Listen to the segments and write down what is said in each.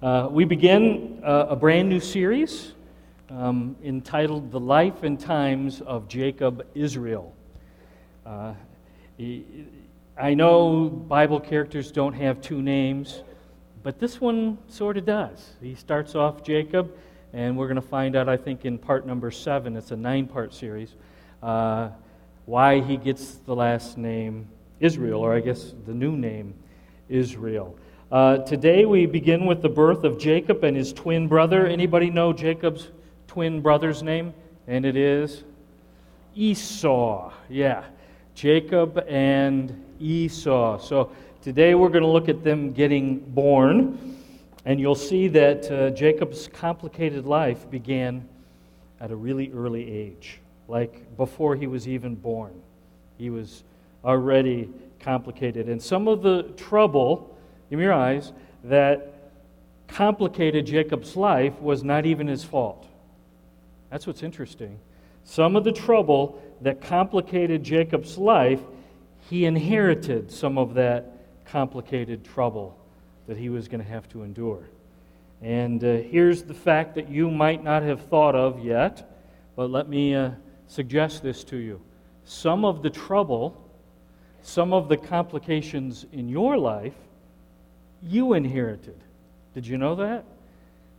Uh, we begin uh, a brand new series um, entitled The Life and Times of Jacob Israel. Uh, I know Bible characters don't have two names, but this one sort of does. He starts off Jacob, and we're going to find out, I think, in part number seven. It's a nine part series. Uh, why he gets the last name Israel, or I guess the new name Israel. Uh, today we begin with the birth of Jacob and his twin brother. Anybody know Jacob's twin brother's name? And it is Esau. Yeah, Jacob and Esau. So today we're going to look at them getting born. And you'll see that uh, Jacob's complicated life began at a really early age, like before he was even born. He was already complicated. And some of the trouble Me your eyes, that complicated Jacob's life was not even his fault. That's what's interesting. Some of the trouble that complicated Jacob's life, he inherited some of that complicated trouble that he was going to have to endure. And uh, here's the fact that you might not have thought of yet, but let me uh, suggest this to you. Some of the trouble, some of the complications in your life you inherited. Did you know that?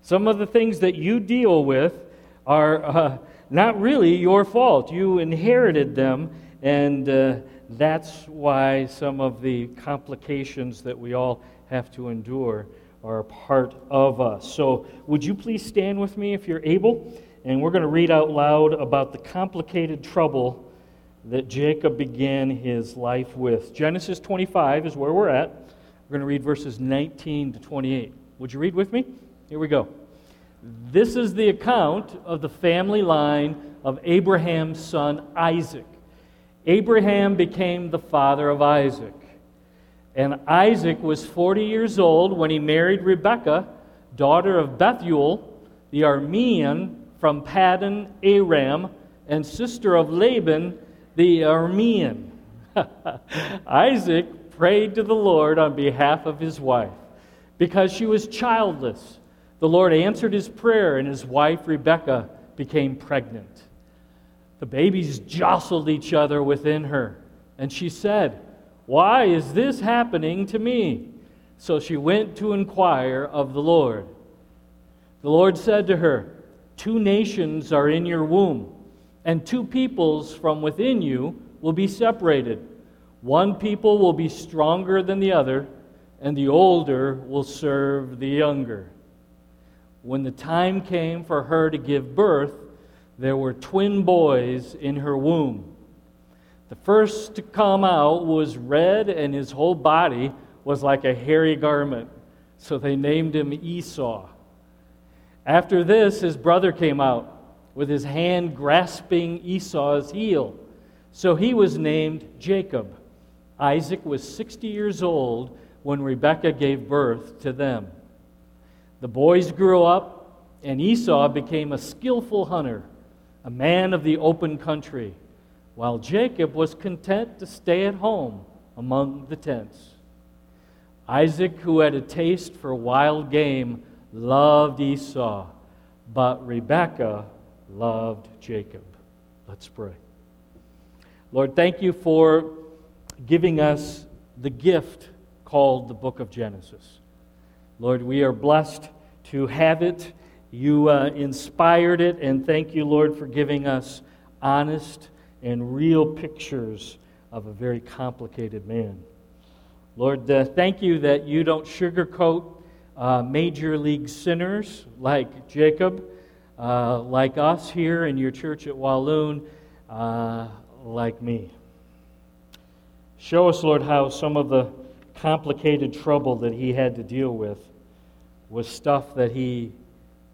Some of the things that you deal with are uh, not really your fault. You inherited them, and uh, that's why some of the complications that we all have to endure are a part of us. So, would you please stand with me if you're able? And we're going to read out loud about the complicated trouble that Jacob began his life with. Genesis 25 is where we're at. We're going to read verses 19 to 28. Would you read with me? Here we go. This is the account of the family line of Abraham's son Isaac. Abraham became the father of Isaac. And Isaac was 40 years old when he married Rebekah, daughter of Bethuel, the Aramean from Paddan Aram, and sister of Laban, the Aramean. Isaac prayed to the Lord on behalf of his wife because she was childless. The Lord answered his prayer, and his wife Rebekah became pregnant. The babies jostled each other within her, and she said, Why is this happening to me? So she went to inquire of the Lord. The Lord said to her, Two nations are in your womb, and two peoples from within you will be separated. One people will be stronger than the other, and the older will serve the younger. When the time came for her to give birth, there were twin boys in her womb. The first to come out was red, and his whole body was like a hairy garment. So they named him Esau. After this, his brother came out with his hand grasping Esau's heel. So he was named Jacob. Isaac was 60 years old when Rebekah gave birth to them. The boys grew up, and Esau became a skillful hunter, a man of the open country, while Jacob was content to stay at home among the tents. Isaac, who had a taste for wild game, loved Esau, but Rebekah loved Jacob. Let's pray. Lord, thank you for giving us the gift called the book of Genesis. Lord, we are blessed to have it. You uh, inspired it, and thank you, Lord, for giving us honest and real pictures of a very complicated man. Lord, uh, thank you that you don't sugarcoat uh, major league sinners like Jacob, uh, like us here in your church at Walloon, uh, like me. Show us, Lord, how some of the complicated trouble that he had to deal with was stuff that he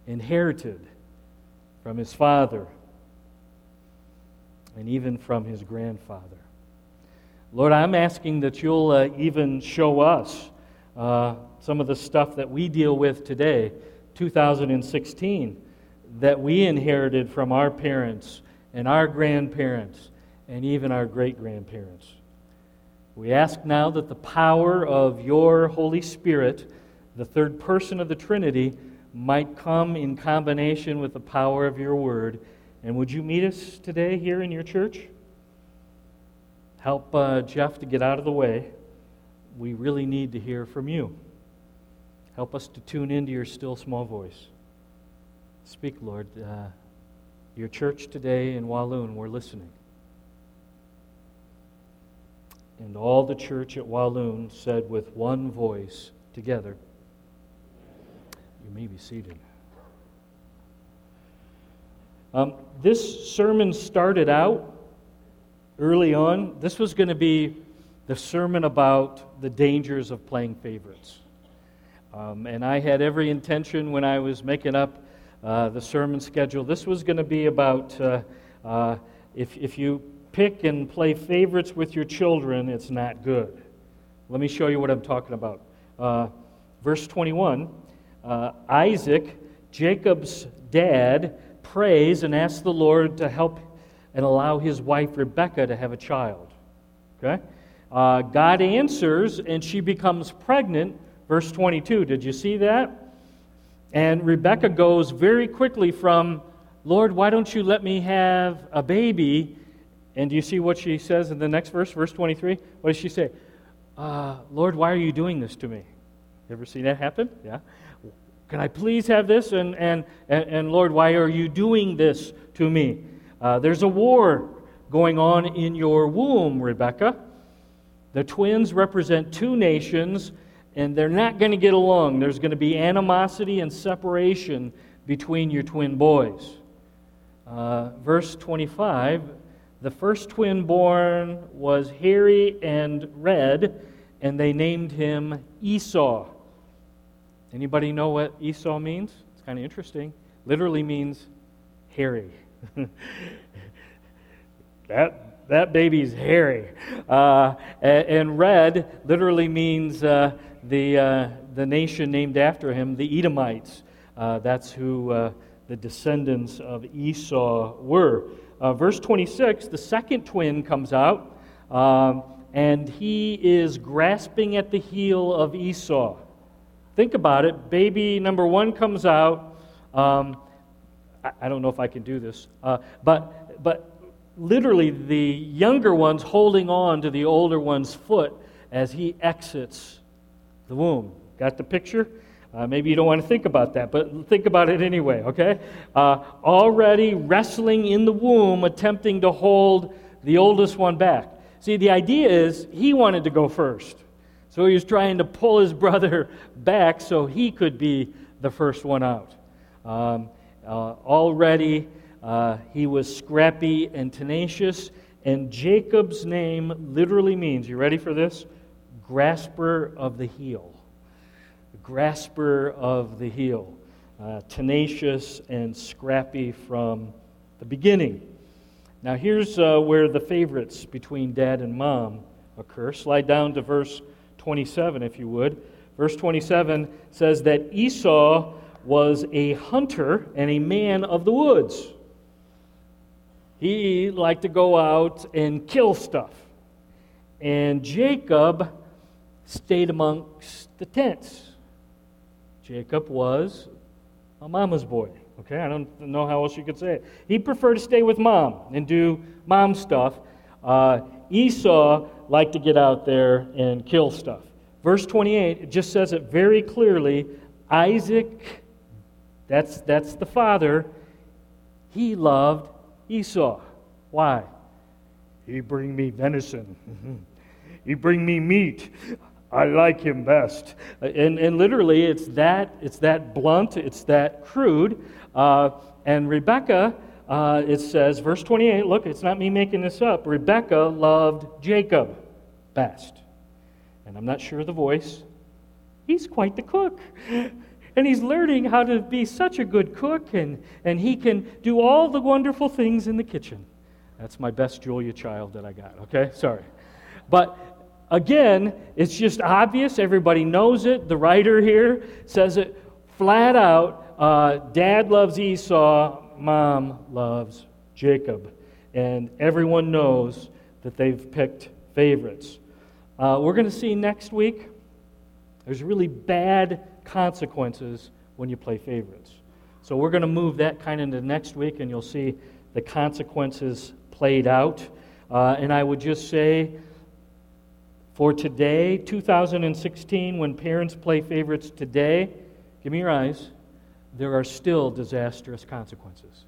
inherited from his father and even from his grandfather. Lord, I'm asking that you'll uh, even show us uh, some of the stuff that we deal with today, 2016, that we inherited from our parents and our grandparents and even our great grandparents. We ask now that the power of your Holy Spirit the third person of the Trinity, might come in combination with the power of your word. And would you meet us today here in your church? Help uh, Jeff to get out of the way. We really need to hear from you. Help us to tune into your still small voice. Speak, Lord. Uh, your church today in Walloon, we're listening. And all the church at Walloon said with one voice together, You may be seated. Um, this sermon started out early on. This was going to be the sermon about the dangers of playing favorites. Um, and I had every intention when I was making up uh, the sermon schedule. This was going to be about uh, uh, if, if you pick and play favorites with your children, it's not good. Let me show you what I'm talking about. Uh, verse 21 uh, Isaac, Jacob's dad, prays and asks the Lord to help and allow his wife Rebekah to have a child. Okay? Uh, God answers, and she becomes pregnant. Verse 22. Did you see that? And Rebecca goes very quickly from, Lord, why don't you let me have a baby? And do you see what she says in the next verse, verse 23? What does she say? Uh, Lord, why are you doing this to me? You ever seen that happen? Yeah. Can I please have this? And, and, and, and Lord, why are you doing this to me? Uh, there's a war going on in your womb, Rebecca. The twins represent two nations and they're not going to get along. There's going to be animosity and separation between your twin boys. Uh, verse 25 the first twin born was hairy and red, and they named him Esau. Anybody know what Esau means? It's kind of interesting. Literally means hairy. that, that baby's hairy. Uh, and, red literally means uh, the, uh, the nation named after him, the Edomites. Uh, that's who uh, the descendants of Esau were. Uh, verse 26, the second twin comes out, um, and he is grasping at the heel of Esau. Think about it. Baby number one comes out. Um, I, I, don't know if I can do this, uh, but, but literally the younger one's holding on to the older one's foot as he exits the womb. Got the picture? Uh, maybe you don't want to think about that, but think about it anyway, okay? Uh, already wrestling in the womb, attempting to hold the oldest one back. See, the idea is he wanted to go first. So he was trying to pull his brother back so he could be the first one out. Um, uh, already uh, he was scrappy and tenacious, and Jacob's name literally means, you ready for this? grasper of the heel. Grasper of the heel. Uh, tenacious and scrappy from the beginning. Now, here's uh, where the favorites between dad and mom occur. Slide down to verse 27, if you would. Verse 27 says that Esau was a hunter and a man of the woods. He liked to go out and kill stuff. And Jacob stayed amongst the tents. Jacob was a mama's boy. Okay, I don't know how else you could say it. He preferred to stay with mom and do mom stuff. Uh, Esau liked to get out there and kill stuff. Verse 28, it just says it very clearly. Isaac, that's, that's the father, he loved Esau. Why? He bring me venison. he bring me meat. I like him best. And, and literally, it's that, it's that blunt, it's that crude. Uh, and Rebecca, uh, it says, verse 28, look, it's not me making this up. Rebecca loved Jacob best. And I'm not sure of the voice. He's quite the cook. And he's learning how to be such a good cook, and, and he can do all the wonderful things in the kitchen. That's my best Julia Child that I got, okay? Sorry. But Again, it's just obvious. Everybody knows it. The writer here says it flat out. Uh, Dad loves Esau, mom loves Jacob. And everyone knows that they've picked favorites. Uh, we're going to see next week there's really bad consequences when you play favorites. So we're going to move that kind of into next week, and you'll see the consequences played out. Uh, and I would just say, for today, 2016, when parents play favorites today, give me your eyes, there are still disastrous consequences.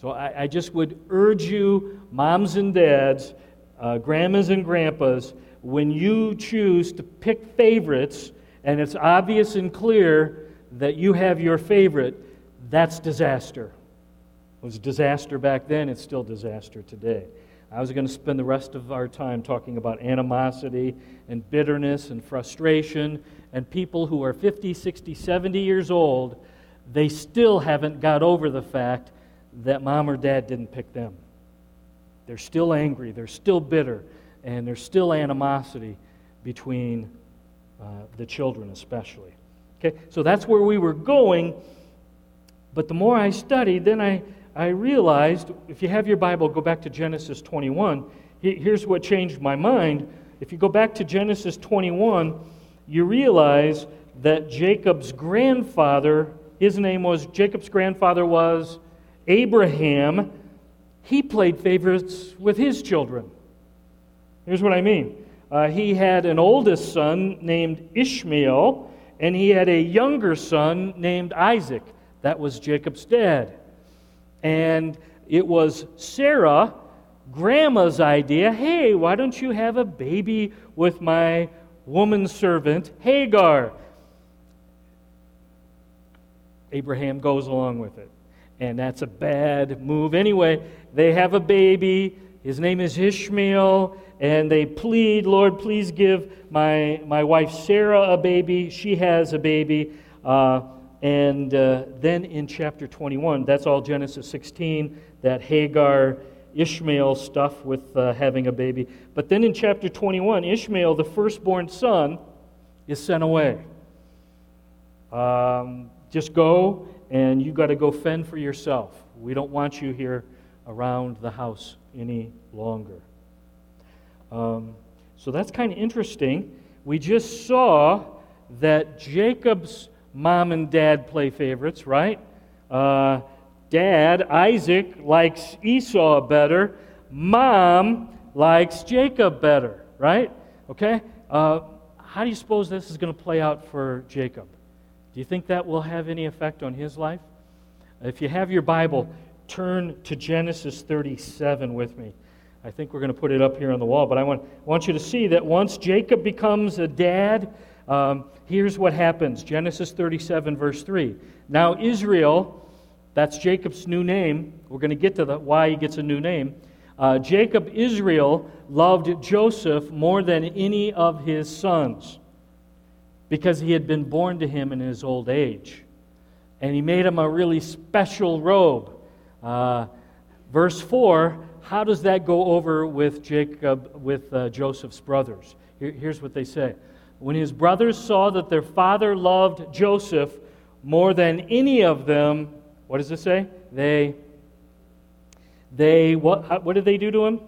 So I, I just would urge you, moms and dads, uh, grandmas and grandpas, when you choose to pick favorites and it's obvious and clear that you have your favorite, that's disaster. It was disaster back then, it's still disaster today. I was going to spend the rest of our time talking about animosity and bitterness and frustration and people who are 50, 60, 70 years old, they still haven't got over the fact that mom or dad didn't pick them. They're still angry, they're still bitter, and there's still animosity between uh, the children, especially. Okay, so that's where we were going. But the more I studied, then I, I realized if you have your Bible, go back to Genesis 21. Here's what changed my mind. If you go back to Genesis 21, you realize that Jacob's grandfather, his name was, Jacob's grandfather was Abraham. He played favorites with his children. Here's what I mean uh, he had an oldest son named Ishmael, and he had a younger son named Isaac. That was Jacob's dad. And it was Sarah, grandma's idea hey, why don't you have a baby with my woman servant, Hagar? Abraham goes along with it. And that's a bad move. Anyway, they have a baby. His name is Ishmael and they plead, Lord, please give my, my wife Sarah a baby. She has a baby. Uh, and uh, then in chapter 21, that's all Genesis 16, that Hagar, Ishmael stuff with uh, having a baby. But then in chapter 21, Ishmael, the firstborn son, is sent away. Um, just go, and you got to go fend for yourself. We don't want you here around the house any longer. Um, so that's kind of interesting. We just saw that Jacob's mom and dad play favorites, right? Uh, dad, Isaac, likes Esau better. Mom likes Jacob better, right? Okay? Uh, how do you suppose this is going to play out for Jacob? Do you think that will have any effect on his life? If you have your Bible, turn to Genesis 37 with me. I think we're going to put it up here on the wall, but I want, want you to see that once Jacob becomes a dad, um, here's what happens Genesis 37, verse 3. Now, Israel, that's Jacob's new name. We're going to get to the, why he gets a new name. Uh, Jacob, Israel, loved Joseph more than any of his sons because he had been born to him in his old age. And he made him a really special robe. Uh, verse 4 how does that go over with Jacob, with uh, Joseph's brothers? Here, here's what they say. When his brothers saw that their father loved Joseph more than any of them, what does it say? They, they, what, what did they do to him?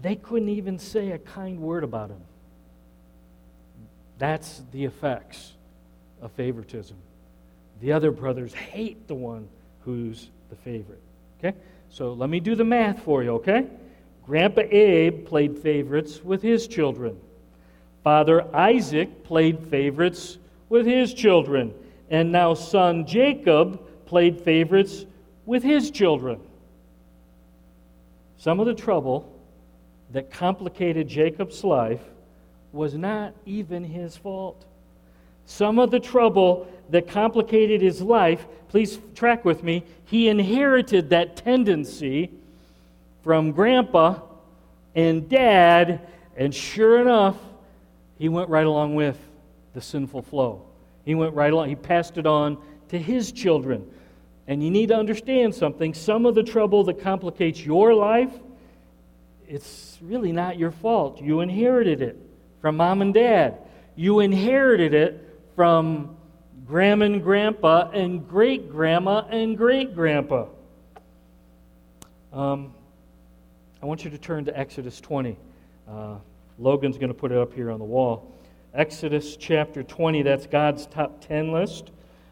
They couldn't even say a kind word about him. That's the effects of favoritism. The other brothers hate the one who's the favorite. Okay? So let me do the math for you, okay? Grandpa Abe played favorites with his children. Father Isaac played favorites with his children. And now son Jacob played favorites with his children. Some of the trouble that complicated Jacob's life was not even his fault. Some of the trouble that complicated his life, please track with me, he inherited that tendency from grandpa and dad, and sure enough, he went right along with the sinful flow. He went right along, he passed it on to his children. And you need to understand something. Some of the trouble that complicates your life, it's really not your fault. You inherited it from mom and dad. You inherited it from grandma and grandpa and great grandma and great grandpa. Um, I want you to turn to Exodus 20. Uh, Logan's going to put it up here on the wall. Exodus chapter 20. That's God's top 10 list.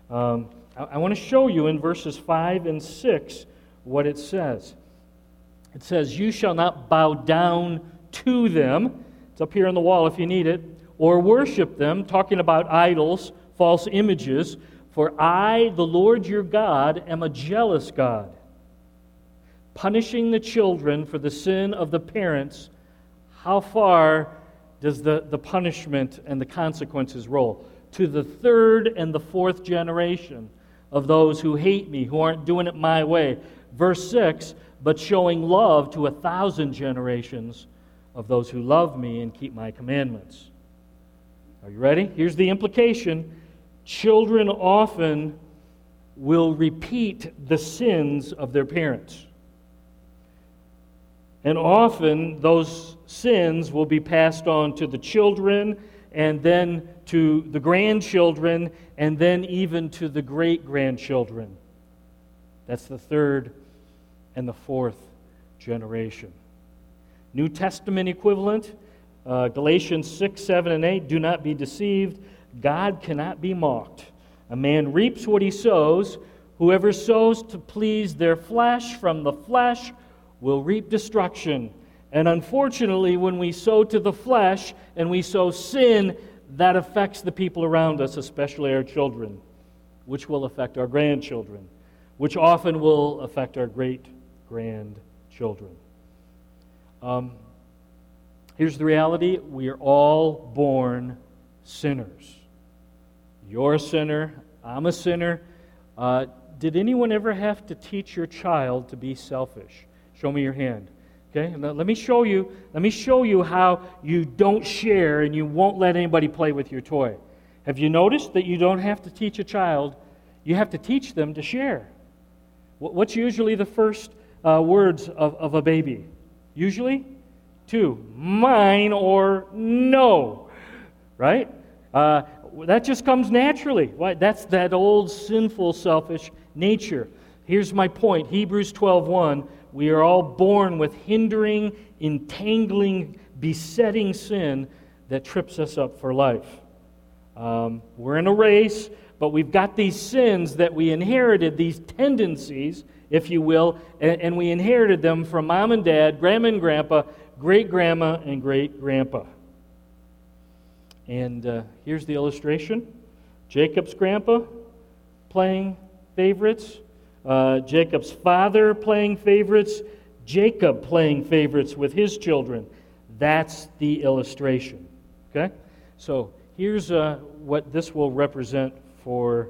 Um, I, I want to show you in verses 5 and 6 what it says. It says, You shall not bow down to them. It's up here on the wall if you need it. Or worship them, talking about idols, false images. For I, the Lord your God, am a jealous God, punishing the children for the sin of the parents. How far does the, the punishment and the consequences roll? To the third and the fourth generation of those who hate me, who aren't doing it my way. Verse 6 But showing love to a thousand generations of those who love me and keep my commandments. Are you ready? Here's the implication children often will repeat the sins of their parents. And often those sins will be passed on to the children and then to the grandchildren and then even to the great grandchildren. That's the third and the fourth generation. New Testament equivalent, uh, Galatians 6, 7, and 8. Do not be deceived. God cannot be mocked. A man reaps what he sows. Whoever sows to please their flesh from the flesh will reap destruction. And unfortunately, when we sow to the flesh and we sow sin, that affects the people around us, especially our children, which will affect our grandchildren, which often will affect our great grandchildren. Um, here's the reality we are all born sinners. You're a sinner, I'm a sinner. Uh, did anyone ever have to teach your child to be selfish? Show me your hand. Okay, let me show you. Let me show you how you don't share and you won't let anybody play with your toy. Have you noticed that you don't have to teach a child? You have to teach them to share. What's usually the first uh, words of, of a baby? Usually, two: mine or no. Right? Uh, that just comes naturally. That's that old sinful, selfish nature. Here's my point. Hebrews 12:1 we are all born with hindering, entangling, besetting sin that trips us up for life. Um, we're in a race, but we've got these sins that we inherited, these tendencies, if you will, and, and we inherited them from mom and dad, grandma and grandpa, great grandma and great grandpa. And uh, here's the illustration Jacob's grandpa playing favorites, uh, Jacob's father playing favorites, Jacob playing favorites with his children. That's the illustration. Okay? So here's uh, what this will represent for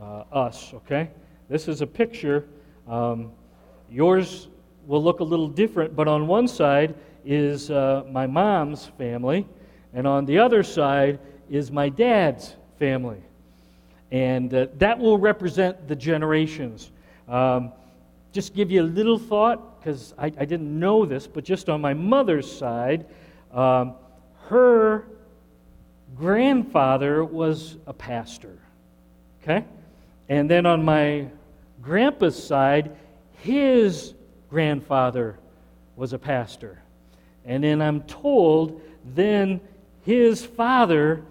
uh, us. Okay? This is a picture. Um, yours will look a little different, but on one side is uh, my mom's family, and on the other side is my dad's family. And uh, that will represent the generations. Um, just give you a little thought, because I, I, didn't know this, but just on my mother's side, um, her grandfather was a pastor. Okay? And then on my grandpa's side, his grandfather was a pastor. And then I'm told then his father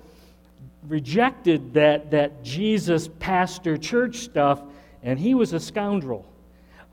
rejected that, that Jesus pastor church stuff and he was a scoundrel.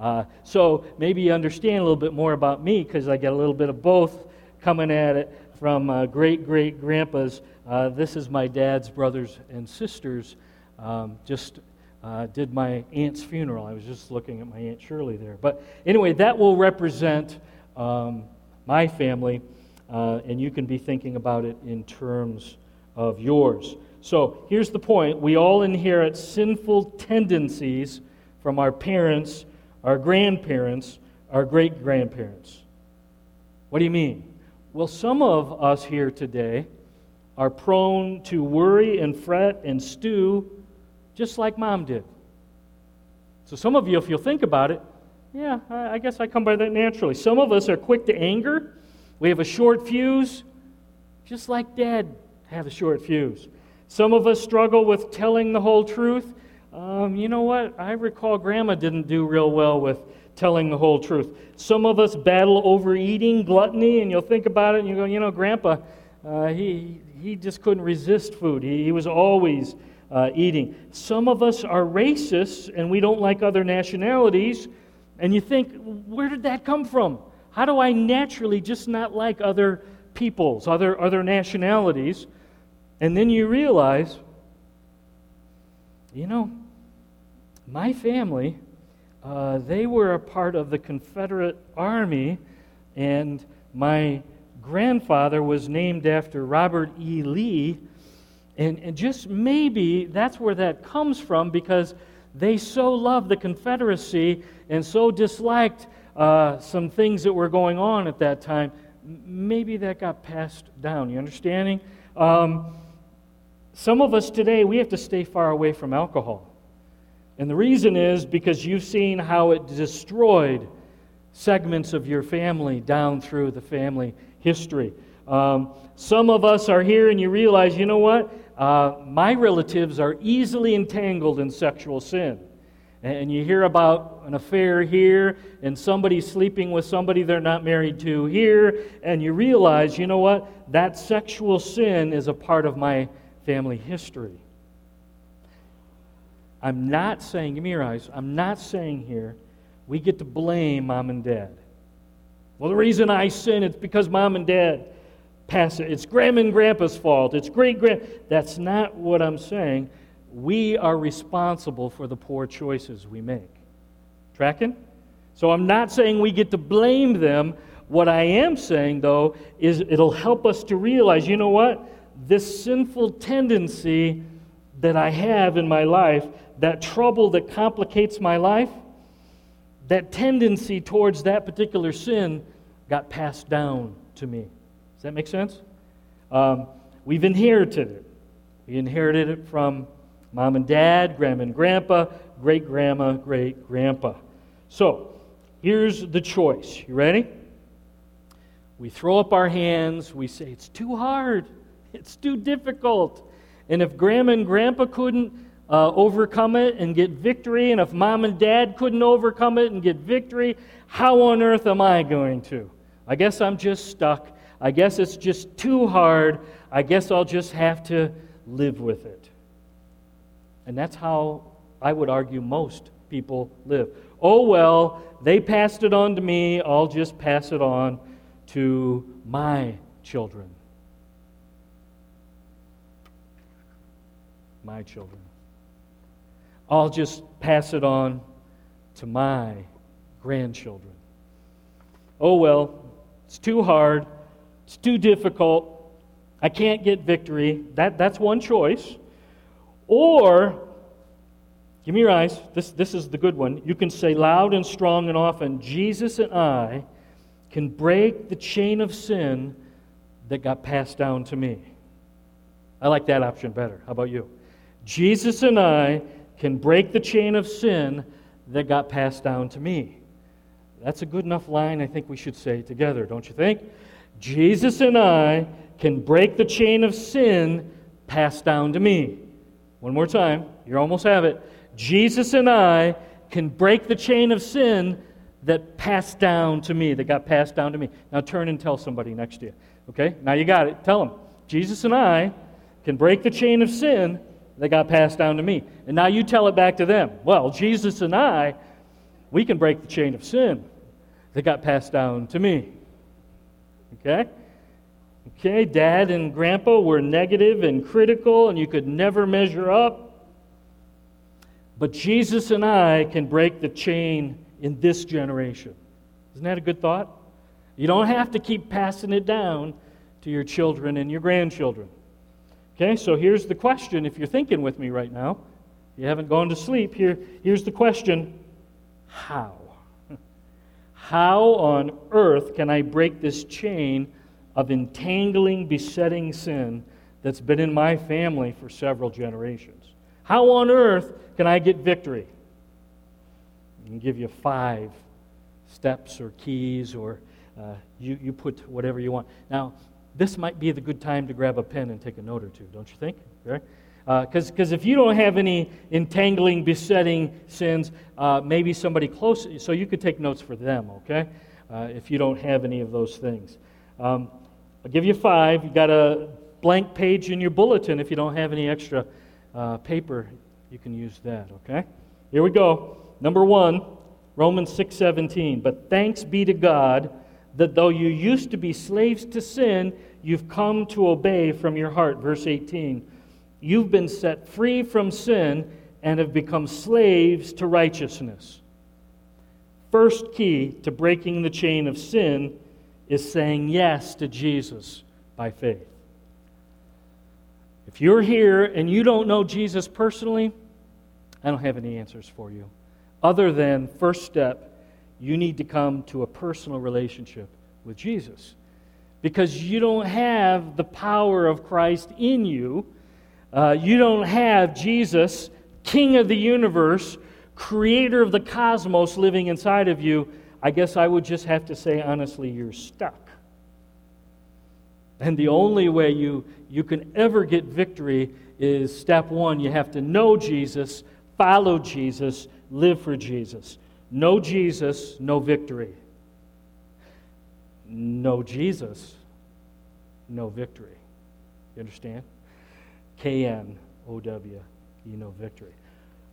Uh, so maybe you understand a little bit more about me because I get a little bit of both coming at it from uh, great great grandpas. Uh, this is my dad's brothers and sisters. Um, just uh, did my aunt's funeral. I was just looking at my aunt Shirley there. But anyway, that will represent um, my family, uh, and you can be thinking about it in terms of yours. So here's the point we all inherit sinful tendencies from our parents, our grandparents, our great grandparents. What do you mean? Well, some of us here today are prone to worry and fret and stew just like mom did. So, some of you, if you'll think about it, yeah, I guess I come by that naturally. Some of us are quick to anger. We have a short fuse, just like dad had a short fuse. Some of us struggle with telling the whole truth. Um, you know what? I recall grandma didn't do real well with telling the whole truth. Some of us battle overeating, gluttony, and you'll think about it and you go, you know, grandpa, uh, he, he just couldn't resist food. He, he was always uh, eating. Some of us are racists and we don't like other nationalities. And you think, where did that come from? How do I naturally just not like other peoples, other, other nationalities? And then you realize, you know, my family, uh, they were a part of the Confederate Army, and my grandfather was named after Robert E. Lee. And, and just maybe that's where that comes from because they so loved the Confederacy and so disliked uh, some things that were going on at that time. Maybe that got passed down. You understanding? Um, some of us today, we have to stay far away from alcohol. And the reason is because you've seen how it destroyed segments of your family down through the family history. Um, some of us are here and you realize, you know what? Uh, my relatives are easily entangled in sexual sin. And you hear about an affair here, and somebody sleeping with somebody they're not married to here, and you realize, you know what? That sexual sin is a part of my family history. I'm not saying, give me your eyes, I'm not saying here we get to blame mom and dad. Well, the reason I sin, it's because mom and dad pass it. It's grandma and grandpa's fault. It's great grand. That's not what I'm saying. We are responsible for the poor choices we make. Tracking? So I'm not saying we get to blame them. What I am saying, though, is it'll help us to realize you know what? This sinful tendency that I have in my life, that trouble that complicates my life, that tendency towards that particular sin got passed down to me. Does that make sense? Um, we've inherited it. We inherited it from mom and dad, grandma and grandpa, great grandma, great grandpa. So, here's the choice. You ready? We throw up our hands, we say, It's too hard, it's too difficult. And if grandma and grandpa couldn't uh, overcome it and get victory, and if mom and dad couldn't overcome it and get victory, how on earth am I going to? I guess I'm just stuck. I guess it's just too hard. I guess I'll just have to live with it. And that's how I would argue most people live. Oh, well, they passed it on to me. I'll just pass it on to my children. My children. I'll just pass it on to my grandchildren. Oh, well, it's too hard. It's too difficult. I can't get victory. That, that's one choice. Or, give me your eyes. This, this is the good one. You can say loud and strong and often Jesus and I can break the chain of sin that got passed down to me. I like that option better. How about you? Jesus and I can break the chain of sin that got passed down to me. That's a good enough line I think we should say together, don't you think? Jesus and I can break the chain of sin passed down to me. One more time, you almost have it. Jesus and I can break the chain of sin that passed down to me, that got passed down to me. Now turn and tell somebody next to you. Okay? Now you got it. Tell them. Jesus and I can break the chain of sin that got passed down to me. And now you tell it back to them. Well, Jesus and I, we can break the chain of sin that got passed down to me. Okay? Okay, dad and grandpa were negative and critical, and you could never measure up. But Jesus and I can break the chain in this generation. Isn't that a good thought? You don't have to keep passing it down to your children and your grandchildren. Okay, so here's the question if you're thinking with me right now, you haven't gone to sleep, here, here's the question How? How on earth can I break this chain of entangling, besetting sin that's been in my family for several generations? How on earth can I get victory? I can give you five steps or keys, or uh, you, you put whatever you want. Now, this might be the good time to grab a pen and take a note or two, don't you think? Because uh, if you don't have any entangling, besetting sins, uh, maybe somebody close, so you could take notes for them, okay? Uh, if you don't have any of those things. Um, I'll give you five. You've got a blank page in your bulletin. If you don't have any extra uh, paper, you can use that, okay? Here we go. Number one, Romans 6:17. But thanks be to God that though you used to be slaves to sin, you've come to obey from your heart. Verse 18. You've been set free from sin and have become slaves to righteousness. First key to breaking the chain of sin is saying yes to Jesus by faith. If you're here and you don't know Jesus personally, I don't have any answers for you. Other than, first step, you need to come to a personal relationship with Jesus. Because you don't have the power of Christ in you. Uh, you don't have Jesus, King of the universe, creator of the cosmos, living inside of you. I guess I would just have to say, honestly, you're stuck. And the only way you, you can ever get victory is step one you have to know Jesus, follow Jesus, live for Jesus. No Jesus, no victory. No Jesus, no victory. You understand? K N O W, you know victory.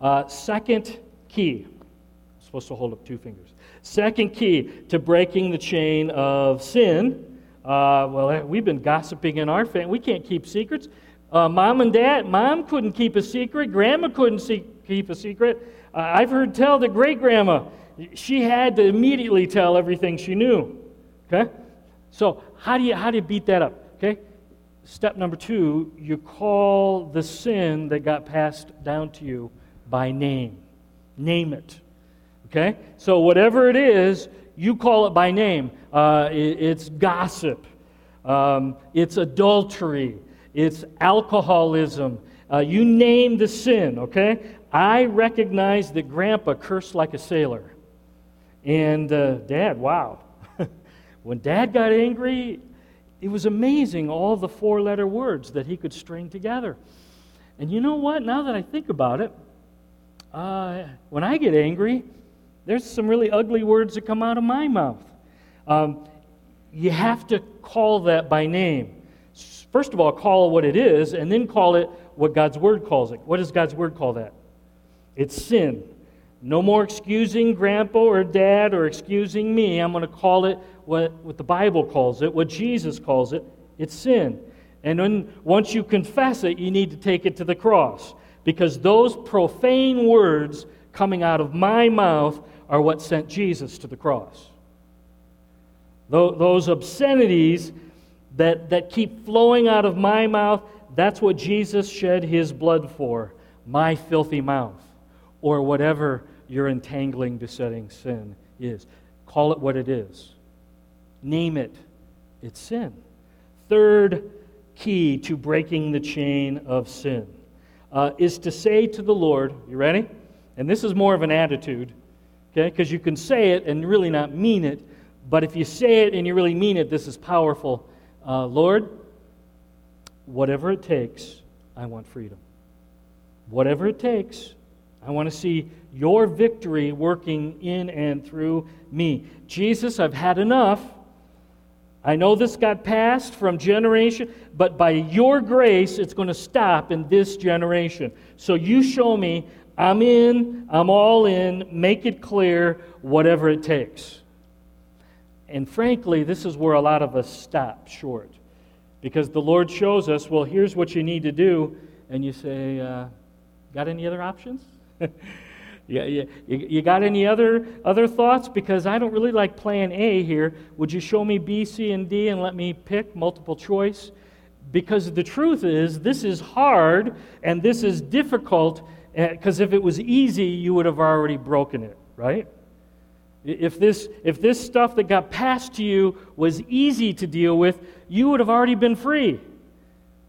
Uh, second key, I'm supposed to hold up two fingers. Second key to breaking the chain of sin. Uh, well, we've been gossiping in our family. We can't keep secrets. Uh, mom and dad, mom couldn't keep a secret. Grandma couldn't see, keep a secret. I've heard tell that great grandma, she had to immediately tell everything she knew. Okay? So, how do you, how do you beat that up? Okay? Step number two, you call the sin that got passed down to you by name. Name it. Okay? So, whatever it is, you call it by name. Uh, it, it's gossip, um, it's adultery, it's alcoholism. Uh, you name the sin, okay? I recognize that Grandpa cursed like a sailor. And uh, Dad, wow. when Dad got angry, it was amazing all the four letter words that he could string together. And you know what? Now that I think about it, uh, when I get angry, there's some really ugly words that come out of my mouth. Um, you have to call that by name. First of all, call it what it is, and then call it what God's Word calls it. What does God's Word call that? It's sin. No more excusing grandpa or dad or excusing me. I'm going to call it what, what the Bible calls it, what Jesus calls it. It's sin. And when, once you confess it, you need to take it to the cross. Because those profane words coming out of my mouth are what sent Jesus to the cross. Those obscenities that, that keep flowing out of my mouth, that's what Jesus shed his blood for, my filthy mouth or whatever your entangling, besetting sin is. Call it what it is. Name it. It's sin. Third key to breaking the chain of sin uh, is to say to the Lord, you ready? And this is more of an attitude, okay? Because you can say it and really not mean it. But if you say it and you really mean it, this is powerful. Uh, Lord, whatever it takes, I want freedom. Whatever it takes, I want to see your victory working in and through me. Jesus, I've had enough. I know this got passed from generation, but by your grace, it's going to stop in this generation. So you show me I'm in, I'm all in, make it clear, whatever it takes. And frankly, this is where a lot of us stop short. Because the Lord shows us, well, here's what you need to do. And you say, uh, got any other options? yeah, yeah. You, you got any other, other thoughts? Because I don't really like plan A here. Would you show me B, C, and D and let me pick multiple choice? Because the truth is, this is hard and this is difficult. Because if it was easy, you would have already broken it, right? If this, if this stuff that got passed to you was easy to deal with, you would have already been free.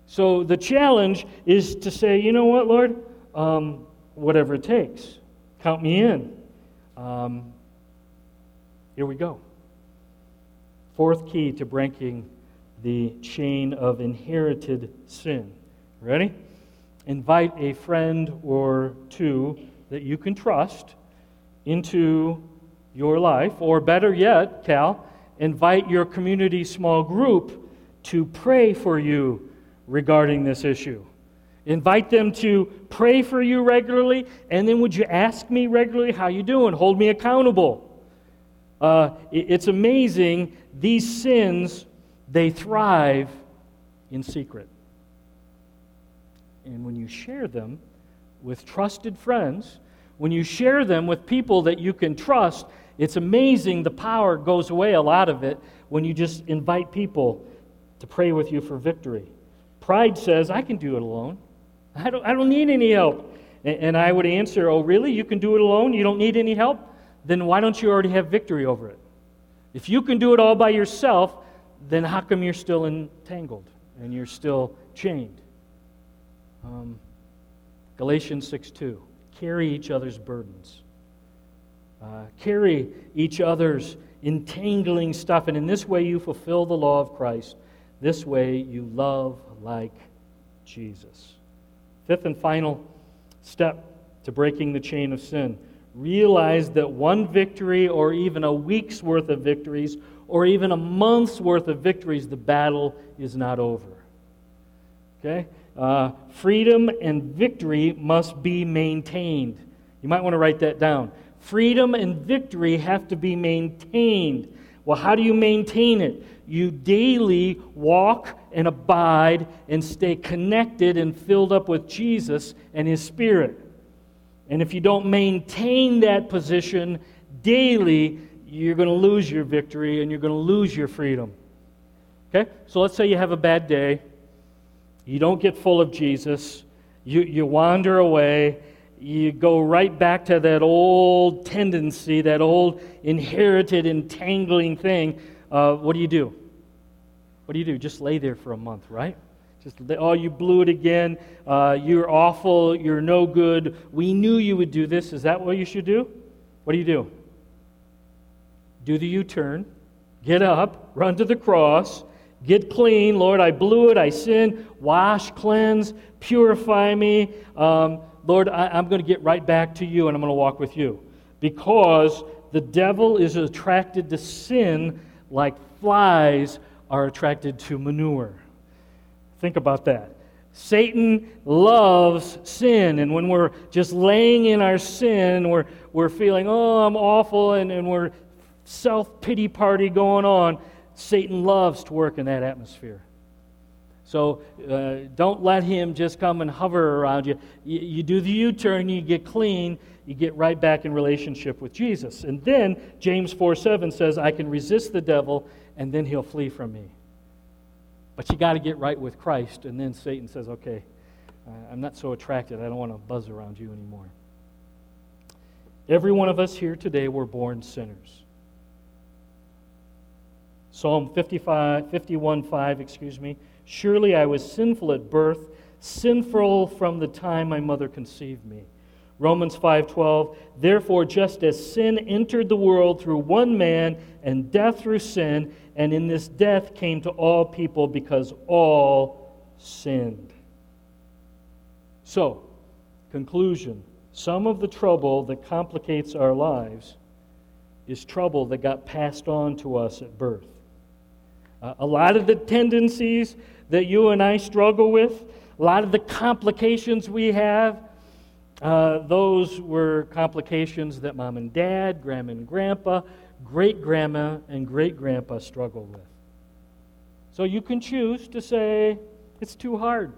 So the challenge is to say, you know what, Lord? Um, whatever it takes. Count me in. Um, here we go. Fourth key to breaking the chain of inherited sin. Ready? Invite a friend or two that you can trust into your life, or better yet, Cal, invite your community small group to pray for you regarding this issue. Invite them to pray for you regularly, and then would you ask me regularly how you doing? Hold me accountable. Uh, it's amazing these sins they thrive in secret. And when you share them with trusted friends, when you share them with people that you can trust, it's amazing the power goes away, a lot of it, when you just invite people to pray with you for victory. Pride says, I can do it alone. I don't, I don't need any help. And, and I would answer, Oh, really? You can do it alone? You don't need any help? Then why don't you already have victory over it? If you can do it all by yourself, then how come you're still entangled and you're still chained? Um, Galatians 6 2. Carry each other's burdens. Uh, carry each other's entangling stuff. And in this way, you fulfill the law of Christ. This way, you love like Jesus. Fifth and final step to breaking the chain of sin realize that one victory or even a week's worth of victories or even a month's worth of victories, the battle is not over. Okay? Uh, freedom and victory must be maintained. You might want to write that down. Freedom and victory have to be maintained. Well, how do you maintain it? You daily walk and abide and stay connected and filled up with Jesus and His Spirit. And if you don't maintain that position daily, you're going to lose your victory and you're going to lose your freedom. Okay? So let's say you have a bad day you don't get full of Jesus. You, you wander away. You go right back to that old tendency, that old inherited entangling thing. Uh, what do you do? What do you do? Just lay there for a month, right? Just, oh, you blew it again. Uh, you're awful. You're no good. We knew you would do this. Is that what you should do? What do you do? Do the U turn, get up, run to the cross, Get clean, Lord. I blew it. I sinned. Wash, cleanse, purify me. Um, Lord, I, am going to get right back to you and I'm going to walk with you. Because the devil is attracted to sin like flies are attracted to manure. Think about that. Satan loves sin, and when we're just laying in our sin, we're, we're feeling, oh, I'm awful, and, and we're self pity party going on. Satan loves to work in that atmosphere. So uh, don't let him just come and hover around you. You, you do the U turn, you get clean, you get right back in relationship with Jesus. And then James 4 7 says, I can resist the devil, and then he'll flee from me. But you got to get right with Christ. And then Satan says, Okay, I'm not so attracted. I don't want to buzz around you anymore. Every one of us here today were born sinners. Psalm 55, 51 5, excuse me. Surely I was sinful at birth, sinful from the time my mother conceived me. Romans 5:12 Therefore just as sin entered the world through one man and death through sin and in this death came to all people because all sinned. So, conclusion, some of the trouble that complicates our lives is trouble that got passed on to us at birth. Uh, a lot of the tendencies that you and I struggle with, a lot of the complications we have, uh, those were complications that mom and dad, grandma and grandpa, great grandma and great grandpa struggled with. So you can choose to say, it's too hard.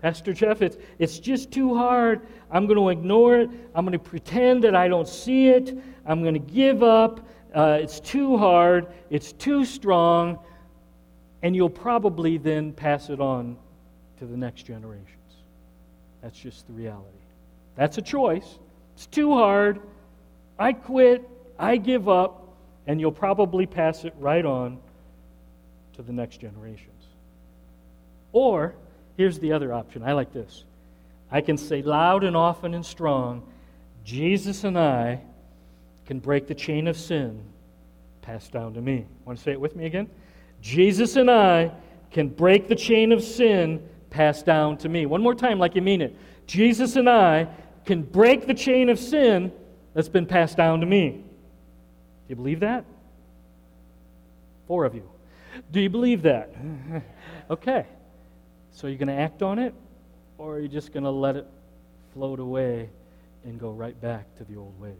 Pastor Jeff, it's, it's just too hard. I'm going to ignore it. I'm going to pretend that I don't see it. I'm going to give up. Uh, it's too hard. It's too strong and you'll probably then pass it on to the next generations. That's just the reality. That's a choice. It's too hard. I quit. I give up. And you'll probably pass it right on to the next generations. Or, here's the other option. I like this. I can say loud and often and strong Jesus and I can break the chain of sin passed down to me. Want to say it with me again? Jesus and I can break the chain of sin passed down to me. One more time, like you mean it. Jesus and I can break the chain of sin that's been passed down to me. Do you believe that? Four of you. Do you believe that? okay. So you're going to act on it, or are you just going to let it float away and go right back to the old ways?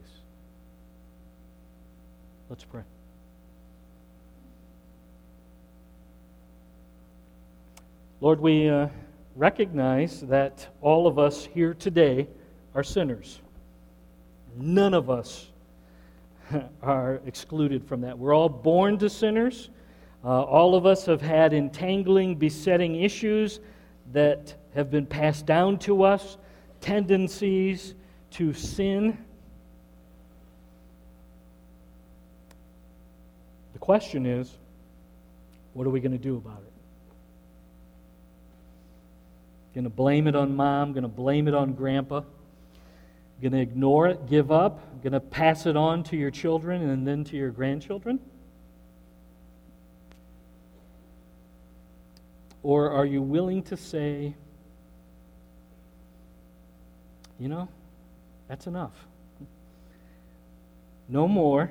Let's pray. Lord, we uh, recognize that all of us here today are sinners. None of us are excluded from that. We're all born to sinners. Uh, all of us have had entangling, besetting issues that have been passed down to us, tendencies to sin. The question is what are we going to do about it? Going to blame it on mom, going to blame it on grandpa, going to ignore it, give up, going to pass it on to your children and then to your grandchildren? Or are you willing to say, you know, that's enough? No more.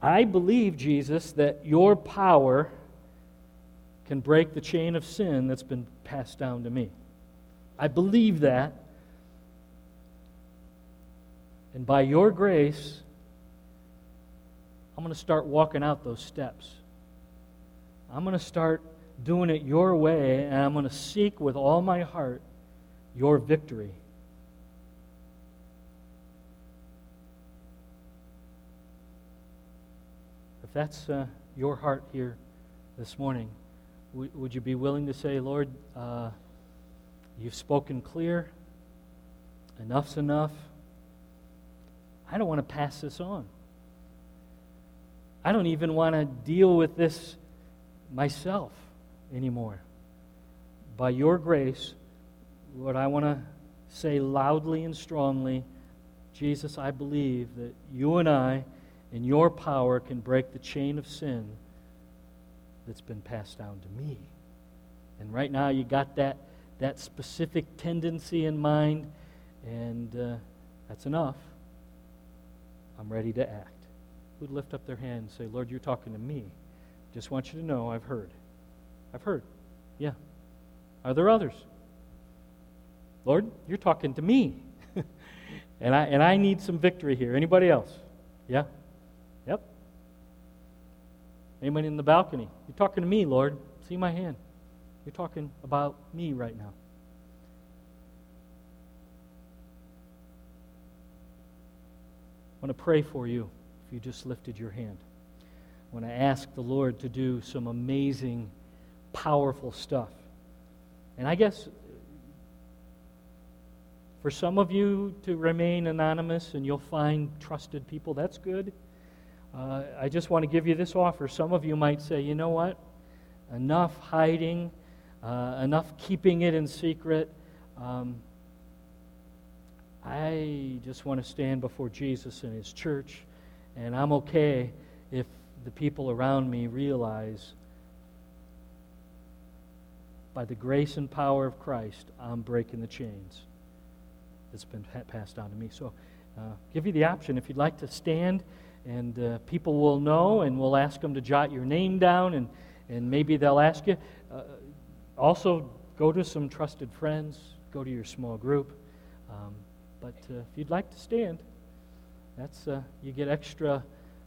I believe, Jesus, that your power can break the chain of sin that's been passed down to me. I believe that. And by your grace, I'm going to start walking out those steps. I'm going to start doing it your way, and I'm going to seek with all my heart your victory. If that's uh, your heart here this morning, would you be willing to say, Lord, uh, you've spoken clear, enough's enough? I don't want to pass this on. I don't even want to deal with this myself anymore. By your grace, Lord, I want to say loudly and strongly Jesus, I believe that you and I, in your power, can break the chain of sin that's been passed down to me. And right now, you got that, that specific tendency in mind, and uh, that's enough. I'm ready to act. Who'd lift up their hand and say, Lord, you're talking to me. Just want you to know I've heard. I've heard. Yeah. Are there others? Lord, you're talking to me. and, I, and I need some victory here. Anybody else? Yeah? Anyone in the balcony? You're talking to me, Lord. See my hand. You're talking about me right now. I want to pray for you if you just lifted your hand. I want to ask the Lord to do some amazing powerful stuff. And I guess for some of you to remain anonymous and you'll find trusted people, that's good. Uh, I just want to give you this offer. Some of you might say, you know what? Enough hiding, uh, enough keeping it in secret. Um, I just want to stand before Jesus and his church, and I'm okay if the people around me realize by the grace and power of Christ, I'm breaking the chains that's been passed on to me. So, uh, give you the option if you'd like to stand, and uh, people will know, and we'll ask them to jot your name down, and, and maybe they'll ask you. Uh, also, go to some trusted friends, go to your small group. Um, but uh, if you'd like to stand, that's uh, you get extra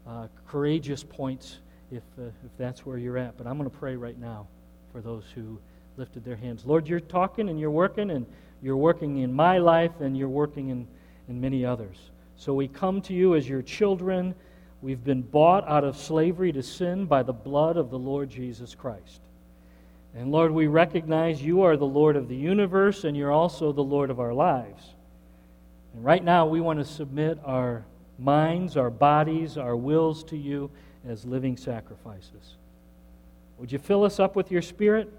uh, courageous points if, if that's where you're at. But I'm going to pray right now for those who lifted their hands. Lord, you're talking and you're working, and you're working in my life, and you're working in, in many others. So we come to you as your children. We've been bought out of slavery to sin by the blood of the Lord Jesus Christ. And Lord, we recognize you are the Lord of the universe, and you're also the Lord of our lives. And right now, we want to submit our minds, our bodies, our wills to you as living sacrifices. Would you fill us up with your Spirit?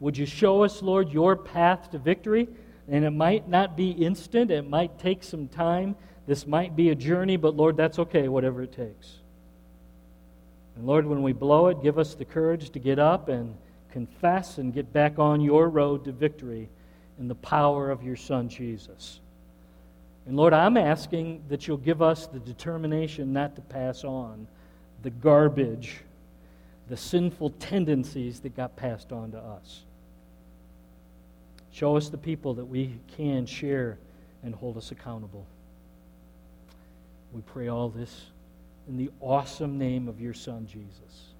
Would you show us, Lord, your path to victory? And it might not be instant, it might take some time. This might be a journey, but Lord, that's okay, whatever it takes. And Lord, when we blow it, give us the courage to get up and confess and get back on your road to victory in the power of your Son, Jesus. And Lord, I'm asking that you'll give us the determination not to pass on the garbage the sinful tendencies that got passed on to us. Show us the people that we can share and hold us accountable. We pray all this in the awesome name of your Son, Jesus.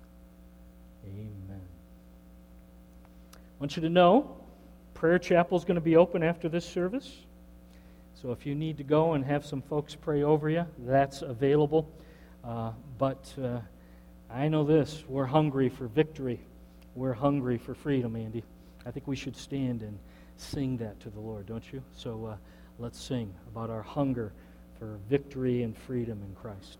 Amen. I want you to know prayer chapel is going to be open after this service. So if you need to go and have some folks pray over you, that's available. Uh, but uh, I know this we're hungry for victory, we're hungry for freedom, Andy. I think we should stand and sing that to the Lord, don't you? So uh, let's sing about our hunger for victory and freedom in Christ.